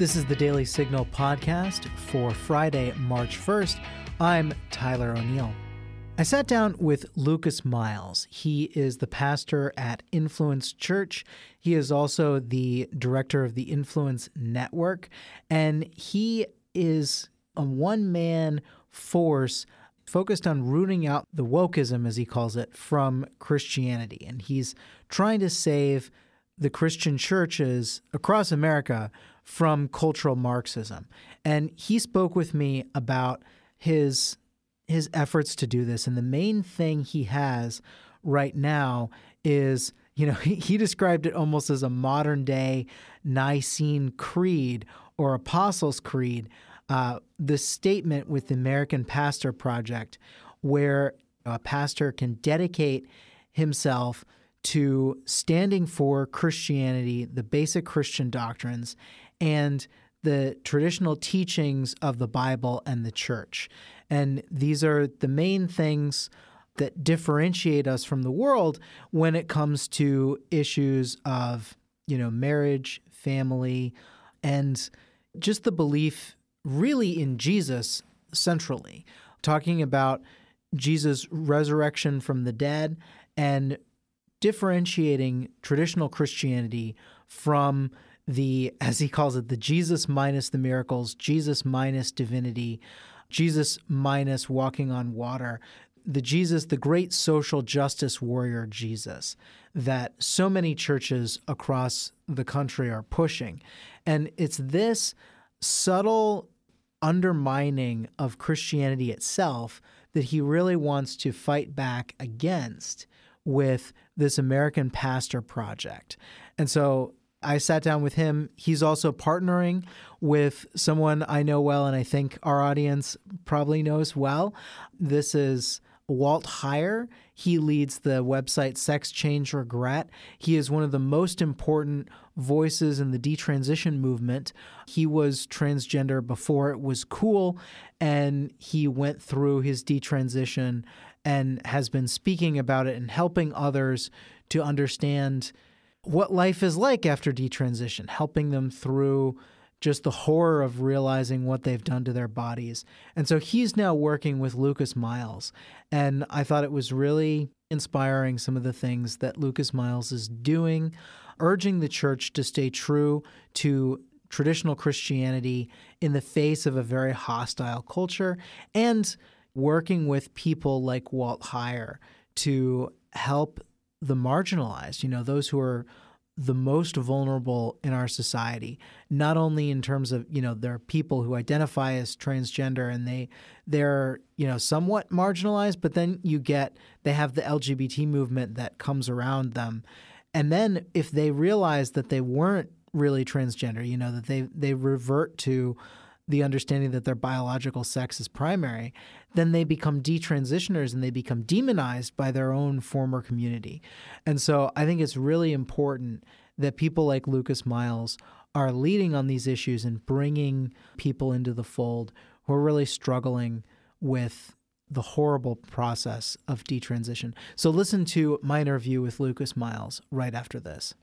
This is the Daily Signal podcast for Friday, March 1st. I'm Tyler O'Neill. I sat down with Lucas Miles. He is the pastor at Nfluence Church. He is also the director of the Nfluence Network, and he is a one man force focused on rooting out the wokeism, as he calls it, from Christianity. And he's trying to save the Christian churches across America from cultural Marxism. And he spoke with me about his his efforts to do this. And the main thing he has right now is, you know, he, he described it almost as a modern day Nicene Creed or Apostles' Creed, uh, the statement with the American Pastor Project, where a pastor can dedicate himself to standing for Christianity, the basic Christian doctrines, and the traditional teachings of the Bible and the church. And these are the main things that differentiate us from the world when it comes to issues of, you know, marriage, family, and just the belief really in Jesus centrally, talking about Jesus' resurrection from the dead and differentiating traditional Christianity from the, as he calls it, the Jesus minus the miracles, Jesus minus divinity, Jesus minus walking on water, the Jesus, the great social justice warrior Jesus that so many churches across the country are pushing. And it's this subtle undermining of Christianity itself that he really wants to fight back against with this American Pastor Project. And so I sat down with him. He's also partnering with someone I know well, and I think our audience probably knows well. This is Walt Heyer. He leads the website Sex Change Regret. He is one of the most important voices in the detransition movement. He was transgender before it was cool, and he went through his detransition and has been speaking about it and helping others to understand what life is like after detransition, helping them through just the horror of realizing what they've done to their bodies. And so he's now working with Lucas Miles. And I thought it was really inspiring some of the things that Lucas Miles is doing, urging the church to stay true to traditional Christianity in the face of a very hostile culture and working with people like Walt Heyer to help the marginalized, you know, those who are the most vulnerable in our society not only in terms of you know there are people who identify as transgender and they they're you know somewhat marginalized but then you get they have the LGBT movement that comes around them. And then if they realize that they weren't really transgender you know that they they revert to the understanding that their biological sex is primary, then they become detransitioners and they become demonized by their own former community. And so I think it's really important that people like Lucas Miles are leading on these issues and bringing people into the fold who are really struggling with the horrible process of detransition. So listen to my interview with Lucas Miles right after this.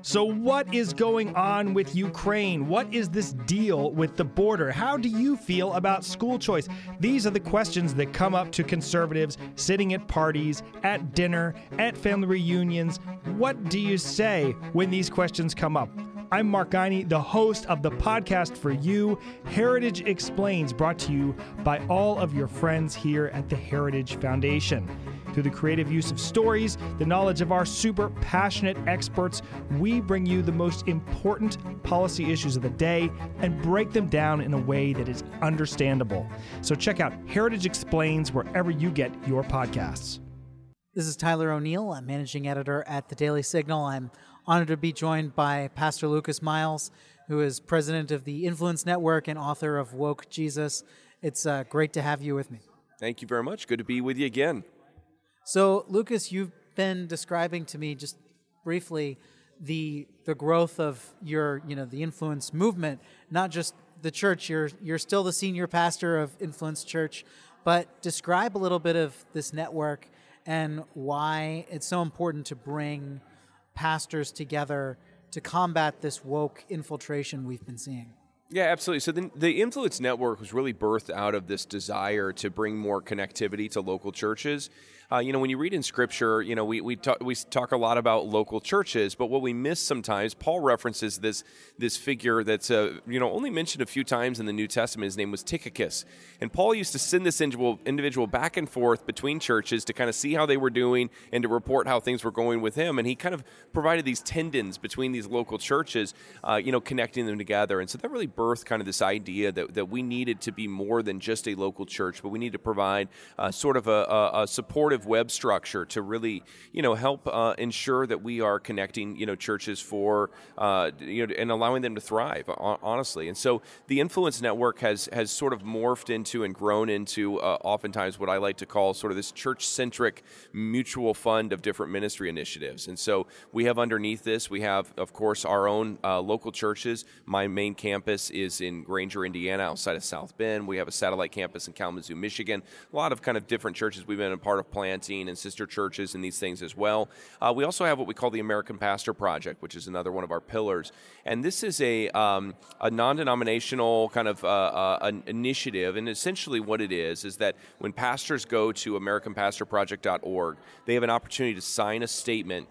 So, what is going on with Ukraine? What is this deal with the border? How do you feel about school choice? These are the questions that come up to conservatives sitting at parties, at dinner, at family reunions. What do you say when these questions come up? I'm Mark Guiney, the host of the podcast for you, Heritage Explains, brought to you by all of your friends here at the Heritage Foundation. Through the creative use of stories, the knowledge of our super passionate experts, we bring you the most important policy issues of the day and break them down in a way that is understandable. So check out Heritage Explains wherever you get your podcasts. This is Tyler O'Neill. I'm managing editor at the Daily Signal. I'm honored to be joined by Pastor Lucas Miles, who is president of the Nfluence Network and author of Woke Jesus. It's uh, great to have you with me. Thank you very much. Good to be with you again. So, Lucas, you've been describing to me just briefly the the growth of your, you know, the influence movement, not just the church. You're you're still the senior pastor of Nfluence Church, but describe a little bit of this network and why it's so important to bring pastors together to combat this woke infiltration we've been seeing? Yeah, absolutely. So the, the Nfluence Network was really birthed out of this desire to bring more connectivity to local churches. Uh, you know, when you read in Scripture, you know, we we talk, we talk a lot about local churches, but what we miss sometimes, Paul references this this figure that's uh, you know only mentioned a few times in the New Testament. His name was Tychicus, and Paul used to send this individual individual back and forth between churches to kind of see how they were doing and to report how things were going with him. And he kind of provided these tendons between these local churches, uh, you know, connecting them together. And so that really birthed kind of this idea that that we needed to be more than just a local church, but we need to provide uh, sort of a, a, a supportive web structure to really, you know, help uh, ensure that we are connecting, you know, churches for, uh, you know, and allowing them to thrive, honestly. And so the Nfluence Network has has sort of morphed into and grown into uh, oftentimes what I like to call sort of this church-centric mutual fund of different ministry initiatives. And so we have underneath this, we have, of course, our own uh, local churches. My main campus is in Granger, Indiana, outside of South Bend. We have a satellite campus in Kalamazoo, Michigan. A lot of kind of different churches we've been a part of planting and sister churches and these things as well. Uh, we also have what we call the American Pastor Project, which is another one of our pillars. And this is a, um, a non denominational kind of uh, uh, an initiative. And essentially, what it is is that when pastors go to AmericanPastorProject.org, they have an opportunity to sign a statement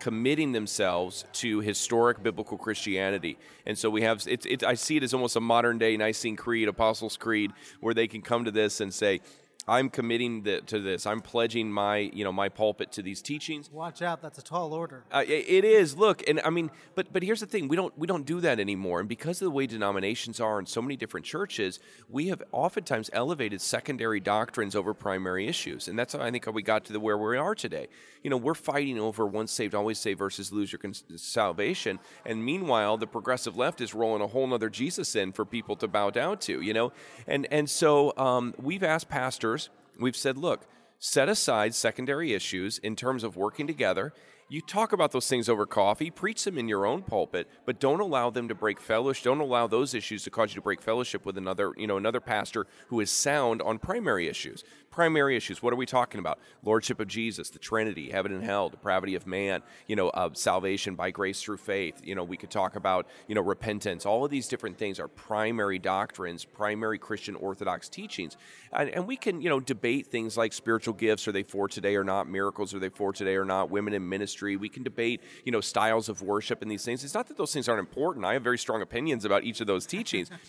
committing themselves to historic biblical Christianity. And so we have, it's, it, I see it as almost a modern day Nicene Creed, Apostles' Creed, where they can come to this and say, I'm committing the, to this. I'm pledging my, you know, my pulpit to these teachings. Watch out, that's a tall order. Uh, it is. Look, and I mean, but but here's the thing: we don't we don't do that anymore. And because of the way denominations are in so many different churches, we have oftentimes elevated secondary doctrines over primary issues, and that's how I think how we got to the where we are today. You know, we're fighting over once saved, always saved versus lose your salvation, and meanwhile, the progressive left is rolling a whole other Jesus in for people to bow down to. You know, and and so um, we've asked pastors We've said, look, set aside secondary issues in terms of working together. You talk about those things over coffee, preach them in your own pulpit, but don't allow them to break fellowship. Don't allow those issues to cause you to break fellowship with another, you know, another pastor who is sound on primary issues primary issues. What are we talking about? Lordship of Jesus, the Trinity, heaven and hell, depravity of man, you know, uh, salvation by grace through faith. You know, we could talk about, you know, repentance. All of these different things are primary doctrines, primary Christian Orthodox teachings. And, and we can, you know, debate things like spiritual gifts. Are they for today or not? Miracles, are they for today or not? Women in ministry. We can debate, you know, styles of worship and these things. It's not that those things aren't important. I have very strong opinions about each of those teachings.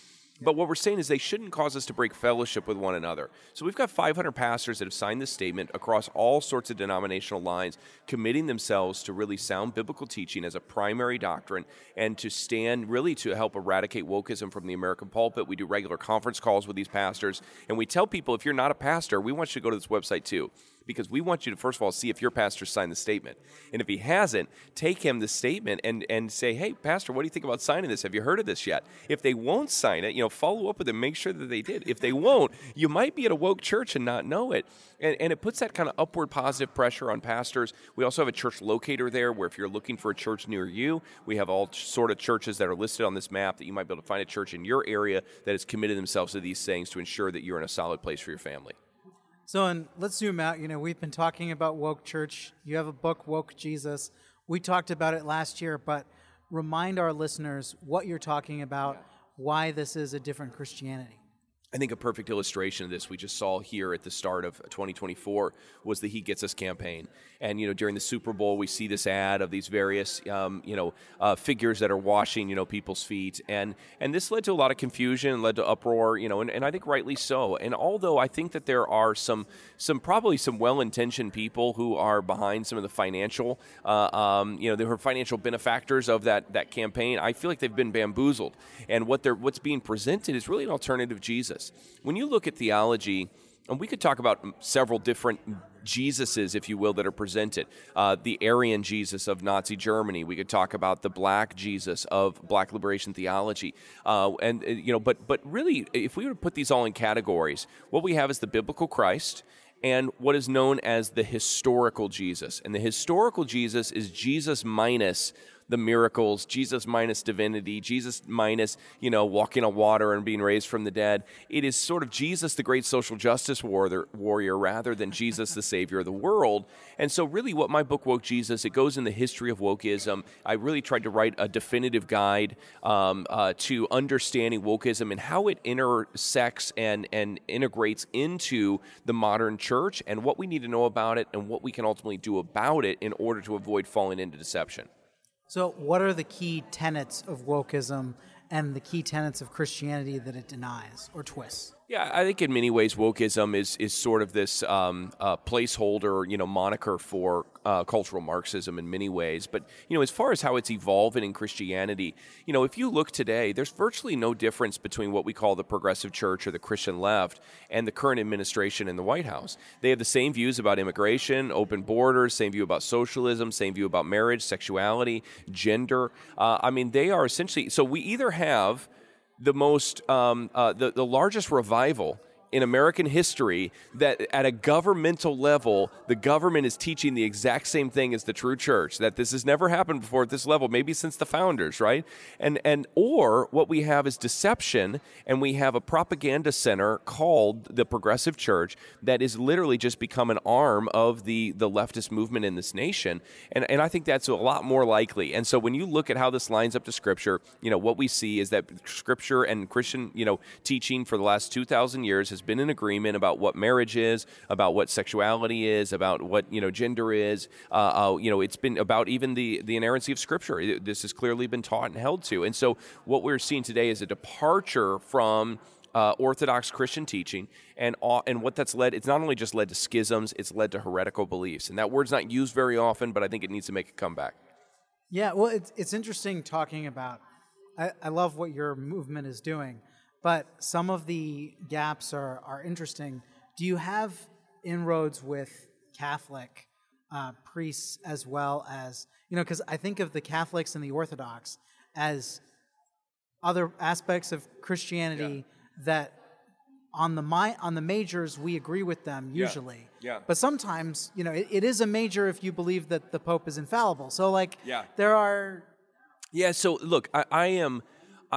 But what we're saying is they shouldn't cause us to break fellowship with one another. So we've got 500 pastors that have signed this statement across all sorts of denominational lines, committing themselves to really sound biblical teaching as a primary doctrine and to stand really to help eradicate wokeism from the American pulpit. We do regular conference calls with these pastors, and we tell people if you're not a pastor, we want you to go to this website too because we want you to first of all see if your pastor signed the statement. And if he hasn't take him the statement and and say hey pastor what do you think about signing this? Have you heard of this yet? If they won't sign it you know follow up with them make sure that they did. If they won't you might be at a woke church and not know it. And, and it puts that kind of upward positive pressure on pastors. We also have a church locator there where if you're looking for a church near you we have all sort of churches that are listed on this map that you might be able to find a church in your area that has committed themselves to these things to ensure that you're in a solid place for your family so, and let's zoom out. You know, we've been talking about woke church. You have a book, Woke Jesus. We talked about it last year, but remind our listeners what you're talking about, why this is a different Christianity. I think a perfect illustration of this we just saw here at the start of 2024 was the He Gets Us campaign. And, you know, during the Super Bowl, we see this ad of these various, um, you know, uh, figures that are washing, you know, people's feet. And, and this led to a lot of confusion, led to uproar, you know, and, and I think rightly so. And although I think that there are some, some probably some well intentioned people who are behind some of the financial, uh, um, you know, they were financial benefactors of that, that campaign, I feel like they've been bamboozled. And what they're, what's being presented is really an alternative Jesus this. When you look at theology, and we could talk about several different Jesuses, if you will, that are presented. Uh, the Aryan Jesus of Nazi Germany. We could talk about the Black Jesus of Black liberation theology. Uh, and uh, you know, but but really, if we were to put these all in categories, what we have is the biblical Christ and what is known as the historical Jesus. And the historical Jesus is Jesus minus the miracles, Jesus minus divinity, Jesus minus, you know, walking on water and being raised from the dead. It is sort of Jesus, the great social justice warrior, rather than Jesus, the savior of the world. And so, really, what my book, Woke Jesus, it goes in the history of wokeism. I really tried to write a definitive guide um, uh, to understanding wokeism and how it intersects and, and integrates into the modern church and what we need to know about it and what we can ultimately do about it in order to avoid falling into deception. So, what are the key tenets of wokeism and the key tenets of Christianity that it denies or twists? Yeah, I think in many ways wokeism is is sort of this um, uh, placeholder, you know, moniker for uh, cultural Marxism in many ways. But you know, as far as how it's evolving in Christianity, you know, if you look today, there's virtually no difference between what we call the progressive church or the Christian left and the current administration in the White House. They have the same views about immigration, open borders, same view about socialism, same view about marriage, sexuality, gender. Uh, I mean, they are essentially so we either have the most um, uh, the, the largest revival in American history that at a governmental level, the government is teaching the exact same thing as the true church. That this has never happened before at this level, maybe since the founders, right? And and or what we have is deception, and we have a propaganda center called the Progressive Church that is literally just become an arm of the the leftist movement in this nation. And and I think that's a lot more likely. And so when you look at how this lines up to Scripture, you know what we see is that Scripture and Christian you know teaching for the last two thousand years has has been in agreement about what marriage is, about what sexuality is, about what you know gender is. Uh, uh, you know, it's been about even the the inerrancy of Scripture. This has clearly been taught and held to. And so, what we're seeing today is a departure from. Uh, Orthodox Christian teaching, and uh, and what that's led, it's not only just led to schisms, it's led to heretical beliefs, and that word's not used very often, but I think it needs to make a comeback. Yeah, well, it's it's interesting talking about. I, I love what your movement is doing, but some of the gaps are, are interesting. Do you have inroads with Catholic uh, priests as well as, you know, because I think of the Catholics and the Orthodox as other aspects of Christianity yeah. that on the mi- on the majors we agree with them usually. Yeah. yeah. But sometimes, you know, it, it is a major if you believe that the Pope is infallible. So like yeah. there are Yeah, so look, I, I am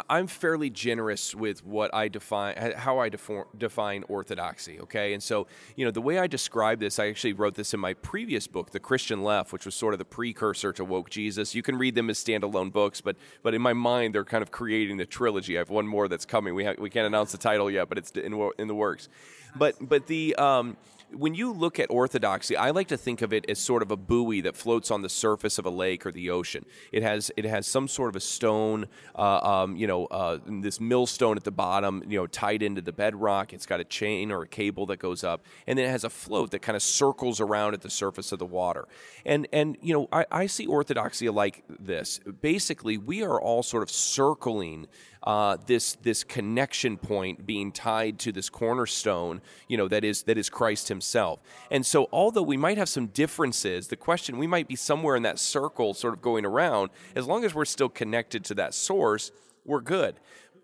I'm fairly generous with what I define, how I define orthodoxy. Okay, and so you know the way I describe this, I actually wrote this in my previous book, The Christian Left, which was sort of the precursor to Woke Jesus. You can read them as standalone books, but but in my mind, they're kind of creating the trilogy. I have one more that's coming. We ha- we can't announce the title yet, but it's in in the works. But but the um, when you look at orthodoxy, I like to think of it as sort of a buoy that floats on the surface of a lake or the ocean. It has it has some sort of a stone, uh, um, you know, uh, this millstone at the bottom, you know, tied into the bedrock. It's got a chain or a cable that goes up, and then it has a float that kind of circles around at the surface of the water. And and you know, I, I see orthodoxy like this. Basically, we are all sort of circling uh, this this connection point being tied to this cornerstone, you know, that is that is Christ Himself. And so, although we might have some differences, the question we might be somewhere in that circle, sort of going around. As long as we're still connected to that source, we're good.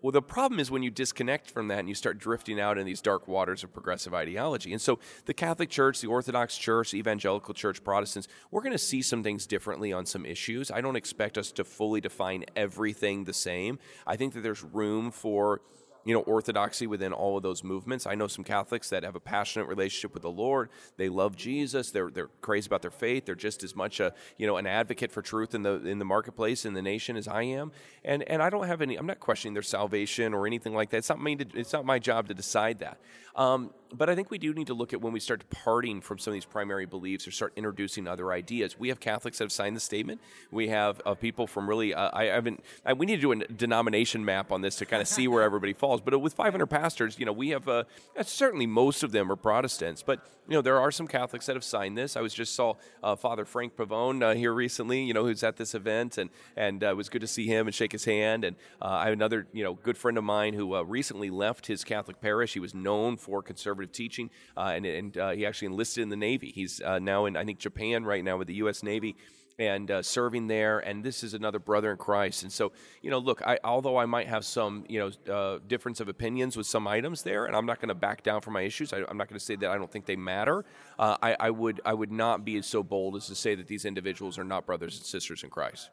Well, the problem is when you disconnect from that and you start drifting out in these dark waters of progressive ideology. And so the Catholic Church, the Orthodox Church, the Evangelical Church, Protestants, we're going to see some things differently on some issues. I don't expect us to fully define everything the same. I think that there's room for you know orthodoxy within all of those movements. I know some Catholics that have a passionate relationship with the Lord. They love Jesus. They're they're crazy about their faith. They're just as much a you know an advocate for truth in the in the marketplace in the nation as I am. And and I don't have any. I'm not questioning their salvation or anything like that. It's not me. To, it's not my job to decide that. Um, but I think we do need to look at when we start departing from some of these primary beliefs or start introducing other ideas. We have Catholics that have signed the statement. We have uh, people from really, uh, I haven't, I, we need to do a denomination map on this to kind of see where everybody falls. But with 500 pastors, you know, we have, uh, certainly most of them are Protestants, but, you know, there are some Catholics that have signed this. I was just saw uh, Father Frank Pavone uh, here recently, you know, who's at this event, and, and uh, it was good to see him and shake his hand. And I have another, you know, good friend of mine who recently left his Catholic parish. He was known for conservative teaching, uh, and, and uh, he actually enlisted in the Navy. He's uh, now in, I think, Japan right now with the U.S. Navy and uh, serving there. And this is another brother in Christ. And so, you know, look, I, although I might have some, you know, uh, difference of opinions with some items there, and I'm not going to back down from my issues. I, am not going to say that I don't think they matter. Uh, I, I, would, I would not be so bold as to say that these individuals are not brothers and sisters in Christ.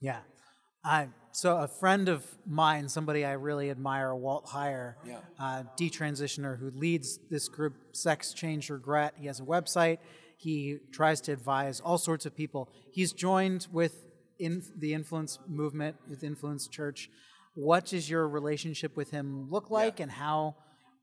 Yeah. I so a friend of mine, somebody I really admire, Walt Heyer, Yeah. uh, detransitioner who leads this group, Sex Change Regret. He has a website. He tries to advise all sorts of people. He's joined with in the influence movement with Nfluence Church. What does your relationship with him look like, and how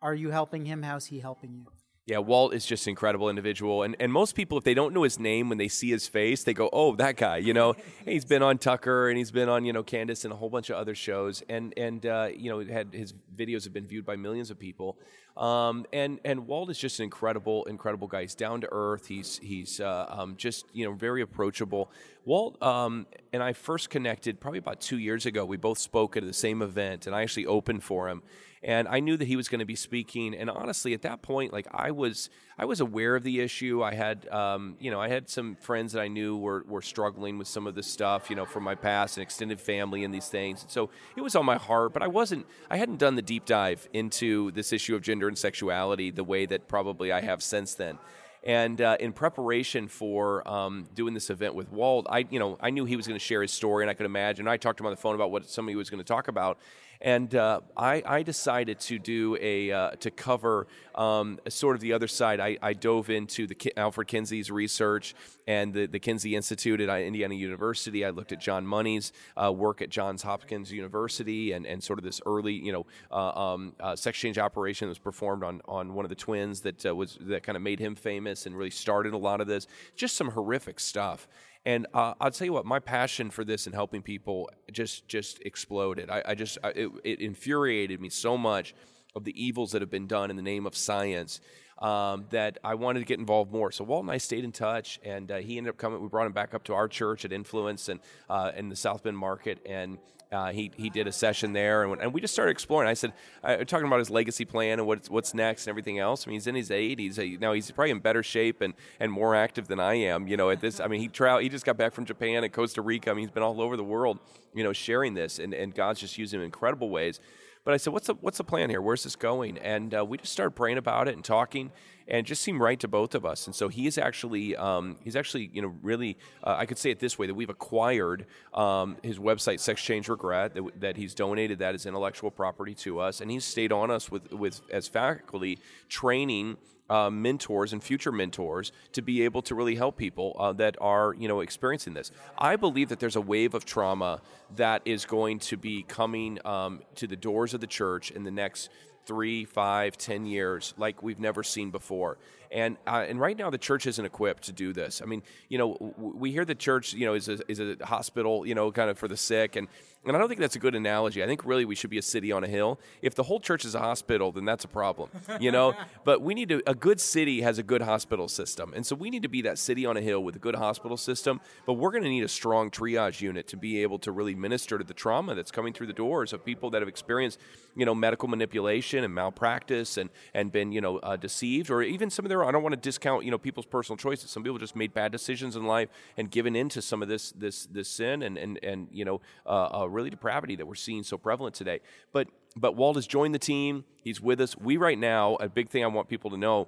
are you helping him? How's he helping you? Yeah, Walt is just an incredible individual, and and most people, if they don't know his name, when they see his face, they go, "Oh, that guy," you know. He's been on Tucker, and he's been on you know Candace and a whole bunch of other shows, and and uh, you know had his videos have been viewed by millions of people. Um, and and Walt is just an incredible, incredible guy. He's down to earth. He's he's uh, um, just you know very approachable. Walt um, and I first connected probably about two years ago. We both spoke at the same event, and I actually opened for him and I knew that he was going to be speaking. And honestly, at that point, like I was, I was aware of the issue. I had, um, you know, I had some friends that I knew were were struggling with some of this stuff, you know, from my past and extended family and these things. And so it was on my heart, but I wasn't, I hadn't done the deep dive into this issue of gender and sexuality the way that probably I have since then. And uh, in preparation for um, doing this event with Walt, I, you know, I knew he was going to share his story, and I could imagine. I talked to him on the phone about what somebody was going to talk about, and uh, I, I, decided to do a uh, to cover um, sort of the other side. I, I dove into the Alfred Kinsey's research and the, the Kinsey Institute at Indiana University. I looked at John Money's uh, work at Johns Hopkins University and, and sort of this early, you know, uh, um, uh, sex change operation that was performed on, on one of the twins that uh, was that kind of made him famous and really started a lot of this. Just some horrific stuff. And uh, I'll tell you what, my passion for this and helping people just just exploded. I, I just I, it, it, infuriated me so much of the evils that have been done in the name of science um, that I wanted to get involved more. So Walt and I stayed in touch, and uh, he ended up coming. We brought him back up to our church at Nfluence and uh, in the South Bend market, and uh, he he did a session there, and, and we just started exploring. I said, I, talking about his legacy plan and what's what's next and everything else. I mean, he's in his 80s now. He's probably in better shape and, and more active than I am. You know, at this, I mean, he tra- he just got back from Japan and Costa Rica. I mean, he's been all over the world. You know, sharing this, and, and God's just using him in incredible ways. But I said, what's the, what's the plan here? Where's this going? And uh, we just started praying about it and talking, and it just seemed right to both of us. And so he's actually, um, he's actually, you know, really, uh, I could say it this way that we've acquired um, his website, Sex Change Regret, that, that, he's donated that as intellectual property to us, and he's stayed on us with, with as faculty training uh, mentors and future mentors to be able to really help people uh, that are you know experiencing this. I believe that there's a wave of trauma that is going to be coming um, to the doors of the church in the next three, five, ten years like we've never seen before. And uh, and right now the church isn't equipped to do this. I mean, you know, w- we hear the church, you know, is a, is a hospital, you know, kind of for the sick, and and I don't think that's a good analogy. I think really we should be a city on a hill. If the whole church is a hospital, then that's a problem, you know. but we need to. A good city has a good hospital system, and so we need to be that city on a hill with a good hospital system. But we're going to need a strong triage unit to be able to really minister to the trauma that's coming through the doors of people that have experienced, you know, medical manipulation and malpractice and and been you know uh, deceived, or even some of their. I don't want to discount you know people's personal choices. Some people just made bad decisions in life and given into some of this this this sin and and and you know. Uh, uh, really depravity that we're seeing so prevalent today. But but Walt has joined the team. He's with us. We right now, a big thing I want people to know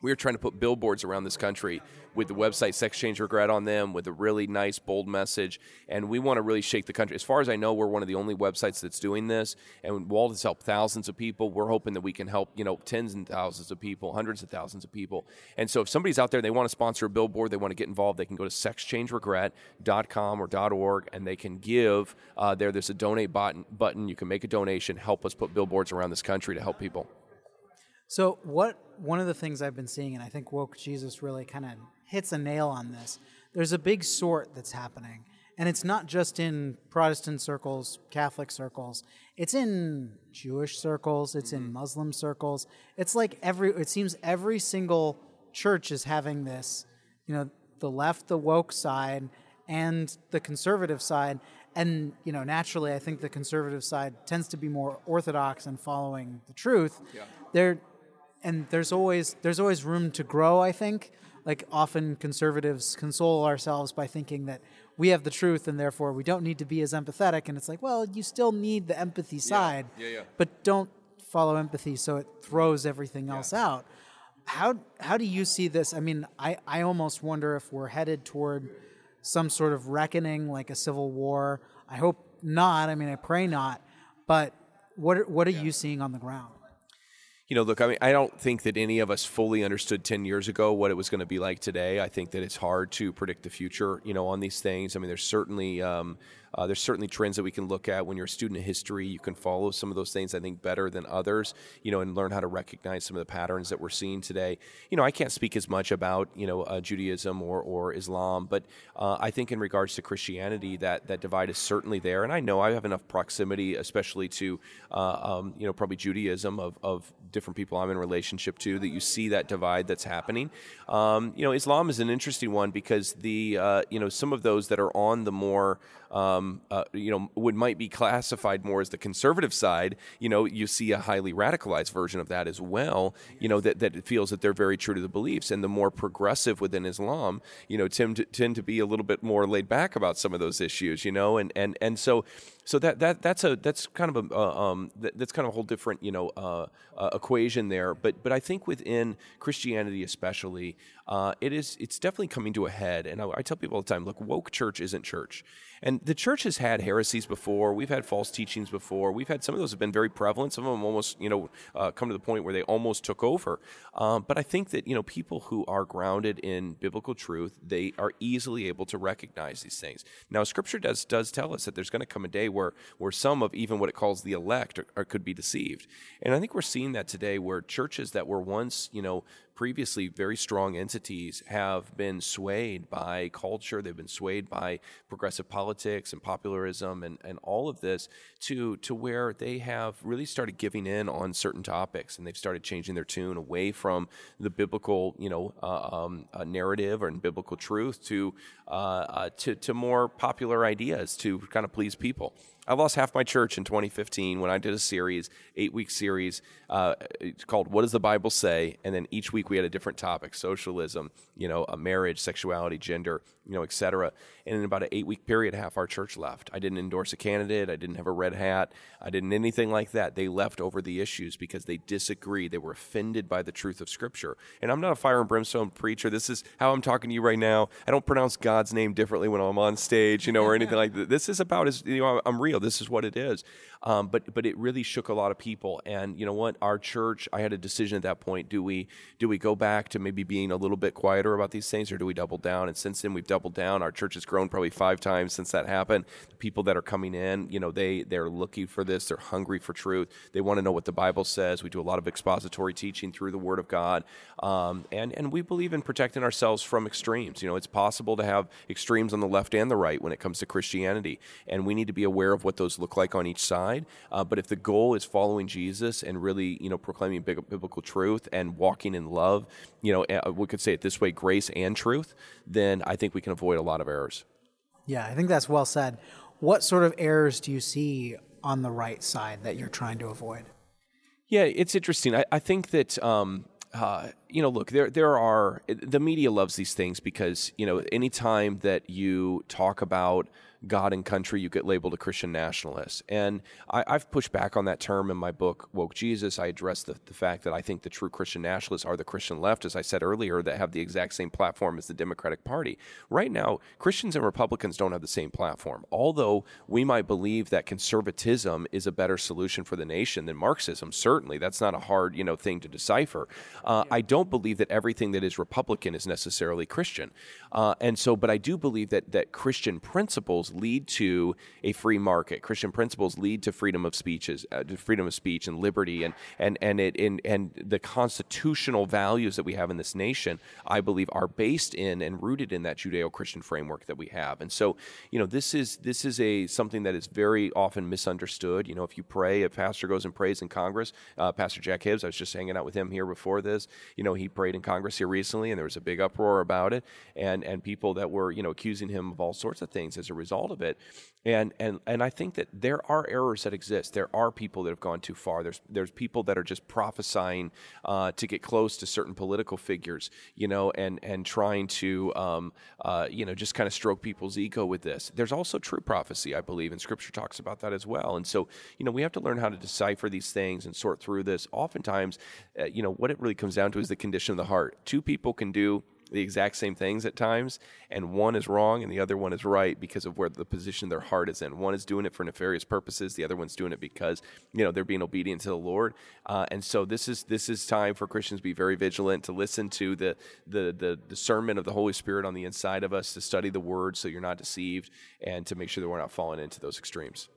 we are trying to put billboards around this country with the website Sex Change Regret on them with a really nice, bold message. And we want to really shake the country. As far as I know, we're one of the only websites that's doing this. And Walt has helped thousands of people. We're hoping that we can help, you know, tens and thousands of people, hundreds of thousands of people. And so if somebody's out there, they want to sponsor a billboard, they want to get involved, they can go to sexchangeregret.com or .org and they can give. Uh, there, there's a donate button. You can make a donation, help us put billboards around this country to help people. So, what one of the things I've been seeing, and I think Woke Jesus really kind of hits a nail on this, there's a big sort that's happening. And it's not just in Protestant circles, Catholic circles, it's in Jewish circles, it's in mm-hmm. Muslim circles. It's like every, it seems every single church is having this, you know, the left, the woke side, and the conservative side. And, you know, naturally, I think the conservative side tends to be more orthodox and following the truth. Yeah. They're, and there's always there's always room to grow. I think. Like often conservatives console ourselves by thinking that we have the truth and therefore we don't need to be as empathetic. And it's like, well, you still need the empathy side, yeah, yeah, yeah. but don't follow empathy so it throws everything else out. How how do you see this? I mean, I, I almost wonder if we're headed toward some sort of reckoning, like a civil war? I hope not. I mean, I pray not. But what what are you seeing on the ground? You know, look, I mean, I don't think that any of us fully understood 10 years ago what it was going to be like today. I think that it's hard to predict the future, you know, on these things. I mean, there's certainly um, uh, there's certainly trends that we can look at when you're a student of history. You can follow some of those things, I think, better than others, you know, and learn how to recognize some of the patterns that we're seeing today. You know, I can't speak as much about, you know, uh, Judaism or, or Islam, but uh, I think in regards to Christianity, that, that divide is certainly there. And I know I have enough proximity, especially to, uh, um, you know, probably Judaism of, of different people I'm in relationship to, that you see that divide that's happening. Um, you know, Islam is an interesting one because the, uh, you know, some of those that are on the more, um, uh, you know, would might be classified more as the conservative side. You know, you see a highly radicalized version of that as well. You know, that that feels that they're very true to the beliefs, and the more progressive within Islam, you know, tend to, tend to be a little bit more laid back about some of those issues. You know, and and and so so that that that's a that's kind of a uh, um, that, that's kind of a whole different you know uh, uh, equation there. But but I think within Christianity especially, uh, it is it's definitely coming to a head. And I, I, tell people all the time, look, woke church isn't church. And the church has had heresies before. We've had false teachings before. We've had some of those have been very prevalent. Some of them almost, you know, uh, come to the point where they almost took over. Um, but I think that you know people who are grounded in biblical truth, they are easily able to recognize these things. Now, Scripture does does tell us that there's going to come a day where where some of even what it calls the elect are, are, could be deceived. And I think we're seeing that today, where churches that were once, you know, previously very strong entities have been swayed by culture, they've been swayed by progressive politics and popularism and, and all of this to, to where they have really started giving in on certain topics and they've started changing their tune away from the biblical, you know, uh, um, uh, narrative or biblical truth to, uh, uh, to, to more popular ideas to kind of please people. I lost half my church in 2015 when I did a series, eight week series, uh, called "What Does the Bible Say?" And then each week we had a different topic: socialism, you know, marriage, sexuality, gender, you know, etc. And in about an eight week period, half our church left. I didn't endorse a candidate. I didn't have a red hat. I didn't anything like that. They left over the issues because they disagreed. They were offended by the truth of Scripture. And I'm not a fire and brimstone preacher. This is how I'm talking to you right now. I don't pronounce God's name differently when I'm on stage, you know, or anything like that. This is about as you know, I'm real. So this is what it is. Um, but but it really shook a lot of people. And you know what? Our church, I had a decision at that point. Do we do we go back to maybe being a little bit quieter about these things, or do we double down? And since then, we've doubled down. Our church has grown probably five times since that happened. The people that are coming in, you know, they they're looking for this. They're hungry for truth. They want to know what the Bible says. We do a lot of expository teaching through the Word of God, um, and and we believe in protecting ourselves from extremes. You know, it's possible to have extremes on the left and the right when it comes to Christianity, and we need to be aware of what those look like on each side. Uh, but if the goal is following Jesus and really, you know, proclaiming biblical truth and walking in love, you know, uh, we could say it this way: grace and truth. Then I think we can avoid a lot of errors. Yeah, I think that's well said. What sort of errors do you see on the right side that you're trying to avoid? Yeah, it's interesting. I, I think that. Um, uh, you know, look, there there are the media loves these things because you know anytime that you talk about God and country, you get labeled a Christian nationalist. And I, have pushed back on that term in my book, Woke Jesus. I address the, the fact that I think the true Christian nationalists are the Christian left, as I said earlier, that have the exact same platform as the Democratic Party. Right now, Christians and Republicans don't have the same platform. Although we might believe that conservatism is a better solution for the nation than Marxism, certainly that's not a hard you know thing to decipher. Uh, I don't believe that everything that is Republican is necessarily Christian. Uh, and so, but I do believe that that Christian principles principles lead to a free market. Christian principles lead to freedom of speeches, uh, freedom of speech and liberty, and and and it and, and the constitutional values that we have in this nation, I believe, are based in and rooted in that Judeo-Christian framework that we have. And so, you know, this is this is a something that is very often misunderstood. You know, if you pray, a pastor goes and prays in Congress. Uh, pastor Jack Hibbs, I was just hanging out with him here before this. You know, he prayed in Congress here recently, and there was a big uproar about it, and and people that were you know accusing him of all sorts of things as a result result of it. And and and I think that there are errors that exist. There are people that have gone too far. There's there's people that are just prophesying uh, to get close to certain political figures, you know, and and trying to um, uh, you know just kind of stroke people's ego with this. There's also true prophecy, I believe, and Scripture talks about that as well. And so you know we have to learn how to decipher these things and sort through this. Oftentimes, uh, you know, what it really comes down to is the condition of the heart. Two people can do the exact same things at times, and one is wrong and the other one is right because of where the position their heart is in. One is doing it for nefarious purposes, the other one's doing it because you know they're being obedient to the Lord. Uh, and so this is this is time for Christians to be very vigilant, to listen to the the the discernment of the Holy Spirit on the inside of us, to study the Word so you're not deceived, and to make sure that we're not falling into those extremes.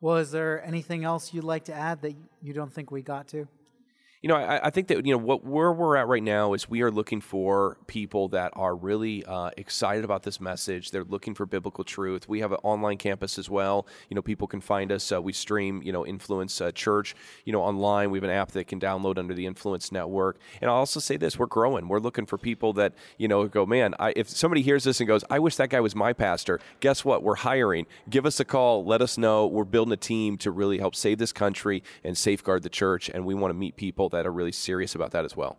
Well, is there anything else you'd like to add that you don't think we got to? You know, I, I, think that you know what where we're at right now is we are looking for people that are really uh, excited about this message. They're looking for biblical truth. We have an online campus as well. You know, people can find us. Uh, we stream, you know, Nfluence uh, Church, you know, online. We have an app that can download under the Nfluence Network. And I'll also say this: we're growing. We're looking for people that you know go, man. I, if somebody hears this and goes, I wish that guy was my pastor. Guess what? We're hiring. Give us a call. Let us know. We're building a team to really help save this country and safeguard the church. And we want to meet people that are really serious about that as well.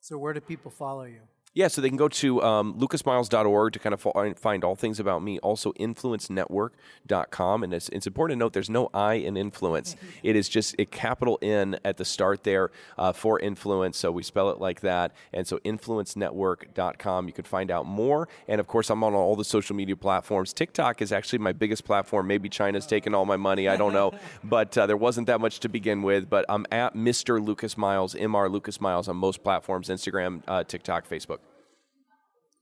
So, where do people follow you? Yeah, so they can go to um, lucasmiles.org to kind of find all things about me. Also, nfluencenetwork.com. And it's, it's important to note there's no I in influence. It is just a capital N at the start there uh, for influence. So we spell it like that. And so, nfluencenetwork.com. You can find out more. And of course, I'm on all the social media platforms. TikTok is actually my biggest platform. Maybe China's taken all my money. I don't know. but uh, there wasn't that much to begin with. But I'm at Mr. Lucas Miles, MR Lucas Miles on most platforms Instagram, uh, TikTok, Facebook.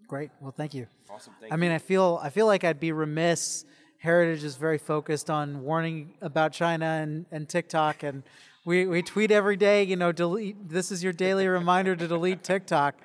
Great. Well, thank you. Awesome. Thank I mean, I feel I feel like I'd be remiss. Heritage is very focused on warning about China and, and TikTok, and we, we tweet every day. You know, delete. This is your daily reminder to delete TikTok.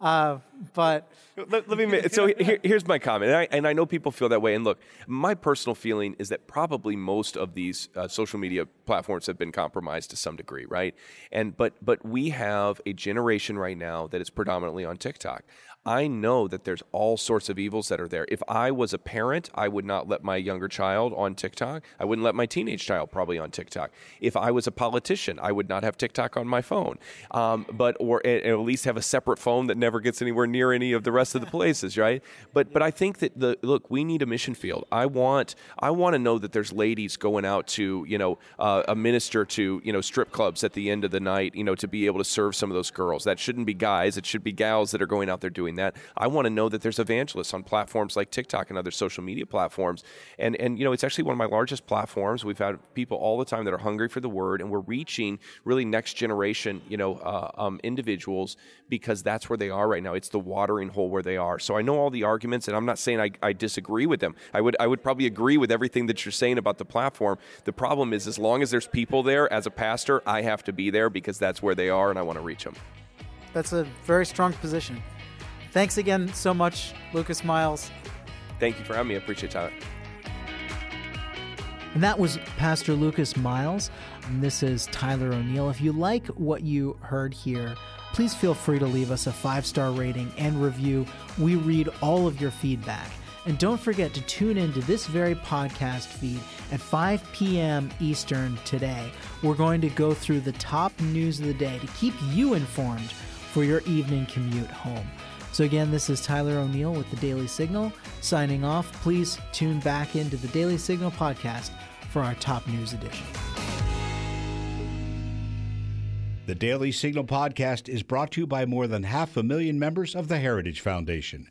Uh, but let, let, me. So here, here's my comment, and I, and I, know people feel that way. And look, my personal feeling is that probably most of these uh, social media platforms have been compromised to some degree, right? And but but we have a generation right now that is predominantly on TikTok. I know that there's all sorts of evils that are there. If I was a parent, I would not let my younger child on TikTok. I wouldn't let my teenage child probably on TikTok. If I was a politician, I would not have TikTok on my phone, um, but or at least have a separate phone that never gets anywhere near any of the rest of the places, right? But but I think that the look, we need a mission field. I want I want to know that there's ladies going out to you know uh, a minister to you know strip clubs at the end of the night, you know, to be able to serve some of those girls. That shouldn't be guys. It should be gals that are going out there doing that. I want to know that there's evangelists on platforms like TikTok and other social media platforms. And and you know, it's actually one of my largest platforms. We've had people all the time that are hungry for the word, and we're reaching really next generation, you know, uh, um, individuals because that's where they are right now. It's the watering hole where they are. So I know all the arguments, and I'm not saying I, I disagree with them. I would I would probably agree with everything that you're saying about the platform. The problem is, as long as there's people there, as a pastor, I have to be there because that's where they are, and I want to reach them. That's a very strong position. Thanks again so much, Lucas Miles. Thank you for having me. I appreciate it. And that was Pastor Lucas Miles. And this is Tyler O'Neill. If you like what you heard here, please feel free to leave us a five star rating and review. We read all of your feedback. And don't forget to tune in to this very podcast feed at 5 p.m. Eastern today. We're going to go through the top news of the day to keep you informed for your evening commute home. So, again, this is Tyler O'Neill with the Daily Signal signing off. Please tune back into the Daily Signal podcast for our top news edition. The Daily Signal podcast is brought to you by more than half a million members of the Heritage Foundation.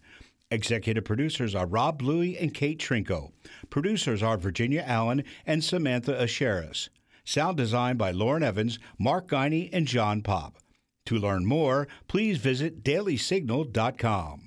Executive producers are Rob Bluey and Kate Trinko. Producers are Virginia Allen and Samantha Aschieris. Sound design by Lauren Evans, Mark Guiney, and John Popp. To learn more, please visit dailysignal.com.